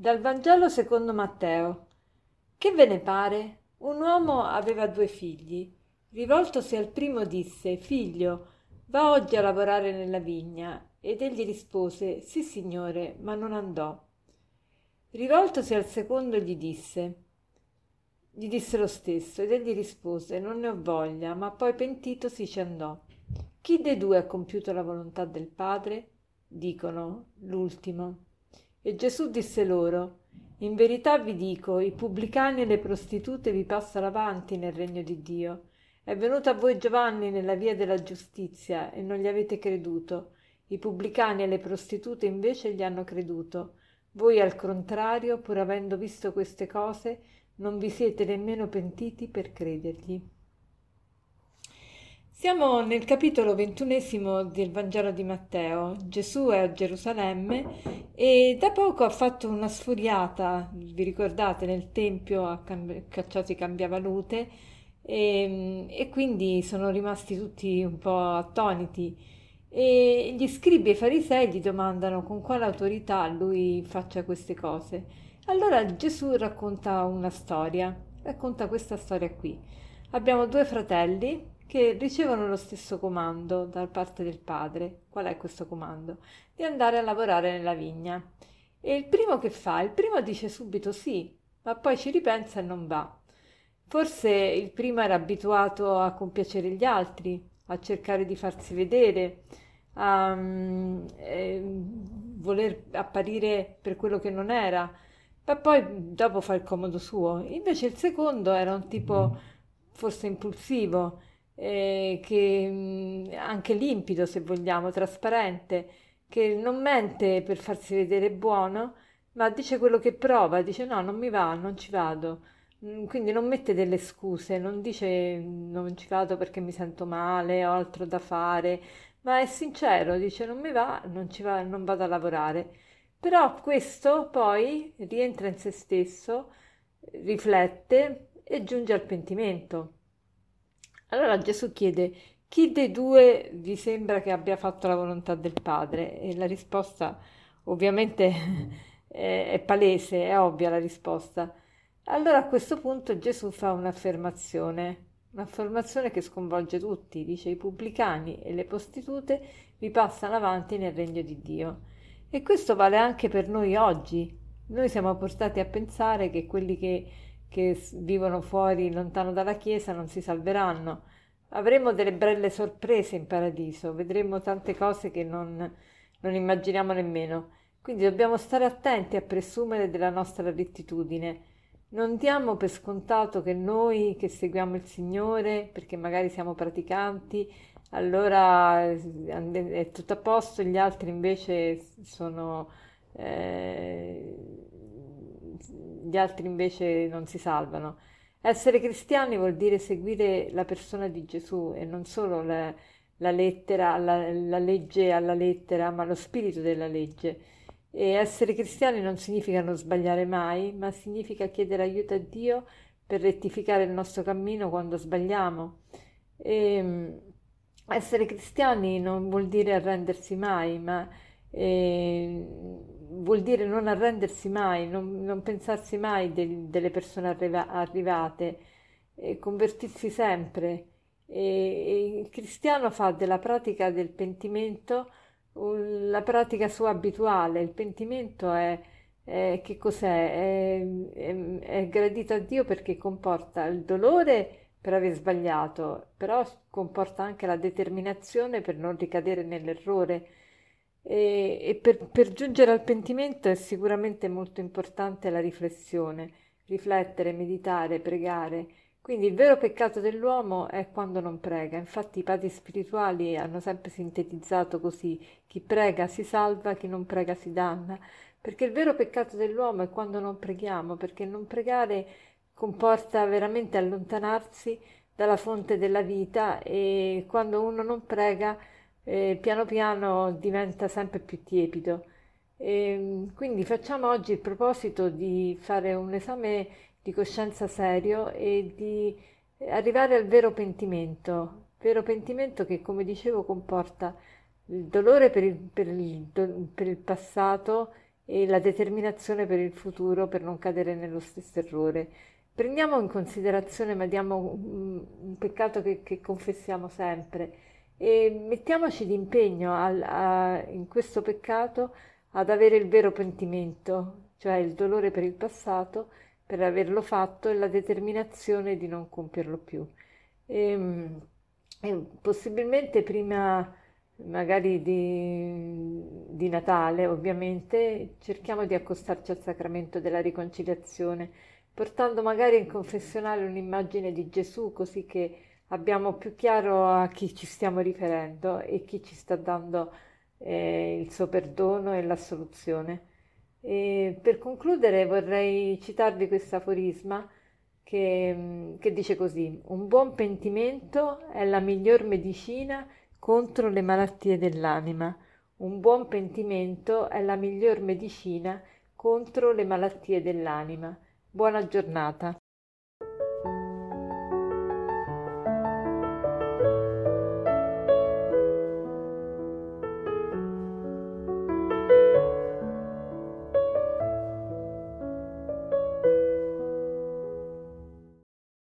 Dal Vangelo secondo Matteo. Che ve ne pare? Un uomo aveva due figli. Rivoltosi al primo disse, Figlio, va oggi a lavorare nella vigna. Ed egli rispose, Sì, signore, ma non andò. Rivoltosi al secondo gli disse, gli disse lo stesso, ed egli rispose, Non ne ho voglia, ma poi pentitosi ci andò. Chi dei due ha compiuto la volontà del Padre? Dicono, l'ultimo. E Gesù disse loro, In verità vi dico, i pubblicani e le prostitute vi passano avanti nel regno di Dio. È venuto a voi Giovanni nella via della giustizia e non gli avete creduto. I pubblicani e le prostitute invece gli hanno creduto. Voi al contrario, pur avendo visto queste cose, non vi siete nemmeno pentiti per credergli. Siamo nel capitolo ventunesimo del Vangelo di Matteo. Gesù è a Gerusalemme e da poco ha fatto una sfuriata, vi ricordate, nel Tempio ha cacciato i cambiavalute e, e quindi sono rimasti tutti un po' attoniti. E gli scribi e i farisei gli domandano con quale autorità lui faccia queste cose. Allora Gesù racconta una storia, racconta questa storia qui. Abbiamo due fratelli che ricevono lo stesso comando da parte del padre. Qual è questo comando? Di andare a lavorare nella vigna. E il primo che fa? Il primo dice subito sì, ma poi ci ripensa e non va. Forse il primo era abituato a compiacere gli altri, a cercare di farsi vedere, a eh, voler apparire per quello che non era, ma poi dopo fa il comodo suo. Invece il secondo era un tipo forse impulsivo, eh, che mh, anche limpido se vogliamo, trasparente, che non mente per farsi vedere buono, ma dice quello che prova, dice no, non mi va, non ci vado. Quindi non mette delle scuse, non dice non ci vado perché mi sento male, ho altro da fare, ma è sincero, dice non mi va, non ci va, non vado a lavorare. Però questo poi rientra in se stesso, riflette e giunge al pentimento. Allora Gesù chiede chi dei due vi sembra che abbia fatto la volontà del Padre? E la risposta ovviamente è, è palese, è ovvia la risposta. Allora a questo punto Gesù fa un'affermazione, un'affermazione che sconvolge tutti, dice i pubblicani e le prostitute vi passano avanti nel regno di Dio. E questo vale anche per noi oggi. Noi siamo portati a pensare che quelli che che vivono fuori lontano dalla Chiesa non si salveranno. Avremo delle belle sorprese in paradiso, vedremo tante cose che non, non immaginiamo nemmeno. Quindi dobbiamo stare attenti a presumere della nostra rettitudine. Non diamo per scontato che noi che seguiamo il Signore, perché magari siamo praticanti, allora è tutto a posto, gli altri invece sono eh, gli altri invece non si salvano. Essere cristiani vuol dire seguire la persona di Gesù e non solo la, la lettera, la, la legge alla lettera, ma lo spirito della legge. E essere cristiani non significa non sbagliare mai, ma significa chiedere aiuto a Dio per rettificare il nostro cammino quando sbagliamo. E, mm, essere cristiani non vuol dire arrendersi mai, ma eh, vuol dire non arrendersi mai, non, non pensarsi mai de, delle persone arriva, arrivate, e convertirsi sempre. E, e il cristiano fa della pratica del pentimento la pratica sua abituale. Il pentimento è, è che cos'è? È, è, è gradito a Dio perché comporta il dolore per aver sbagliato, però comporta anche la determinazione per non ricadere nell'errore e, e per, per giungere al pentimento è sicuramente molto importante la riflessione, riflettere, meditare, pregare. Quindi il vero peccato dell'uomo è quando non prega. Infatti i padri spirituali hanno sempre sintetizzato così: chi prega si salva, chi non prega si danna. Perché il vero peccato dell'uomo è quando non preghiamo, perché non pregare comporta veramente allontanarsi dalla fonte della vita e quando uno non prega eh, piano piano diventa sempre più tiepido. E, quindi facciamo oggi il proposito di fare un esame di coscienza serio e di arrivare al vero pentimento, vero pentimento che come dicevo comporta il dolore per il, per il, per il passato e la determinazione per il futuro per non cadere nello stesso errore. Prendiamo in considerazione, ma diamo un, un peccato che, che, confessiamo sempre e mettiamoci d'impegno al, a, in questo peccato ad avere il vero pentimento, cioè il dolore per il passato, per averlo fatto e la determinazione di non compierlo più. E, ehm, e possibilmente prima magari di, di, Natale, ovviamente, cerchiamo di accostarci al sacramento della riconciliazione, portando magari in confessionale un'immagine di Gesù, così che abbiamo più chiaro a chi ci stiamo riferendo e chi ci sta dando eh, il suo perdono e la soluzione. E per concludere vorrei citarvi questo aforisma che, che dice così, un buon pentimento è la miglior medicina contro le malattie dell'anima. Un buon pentimento è la miglior medicina contro le malattie dell'anima. Buona giornata.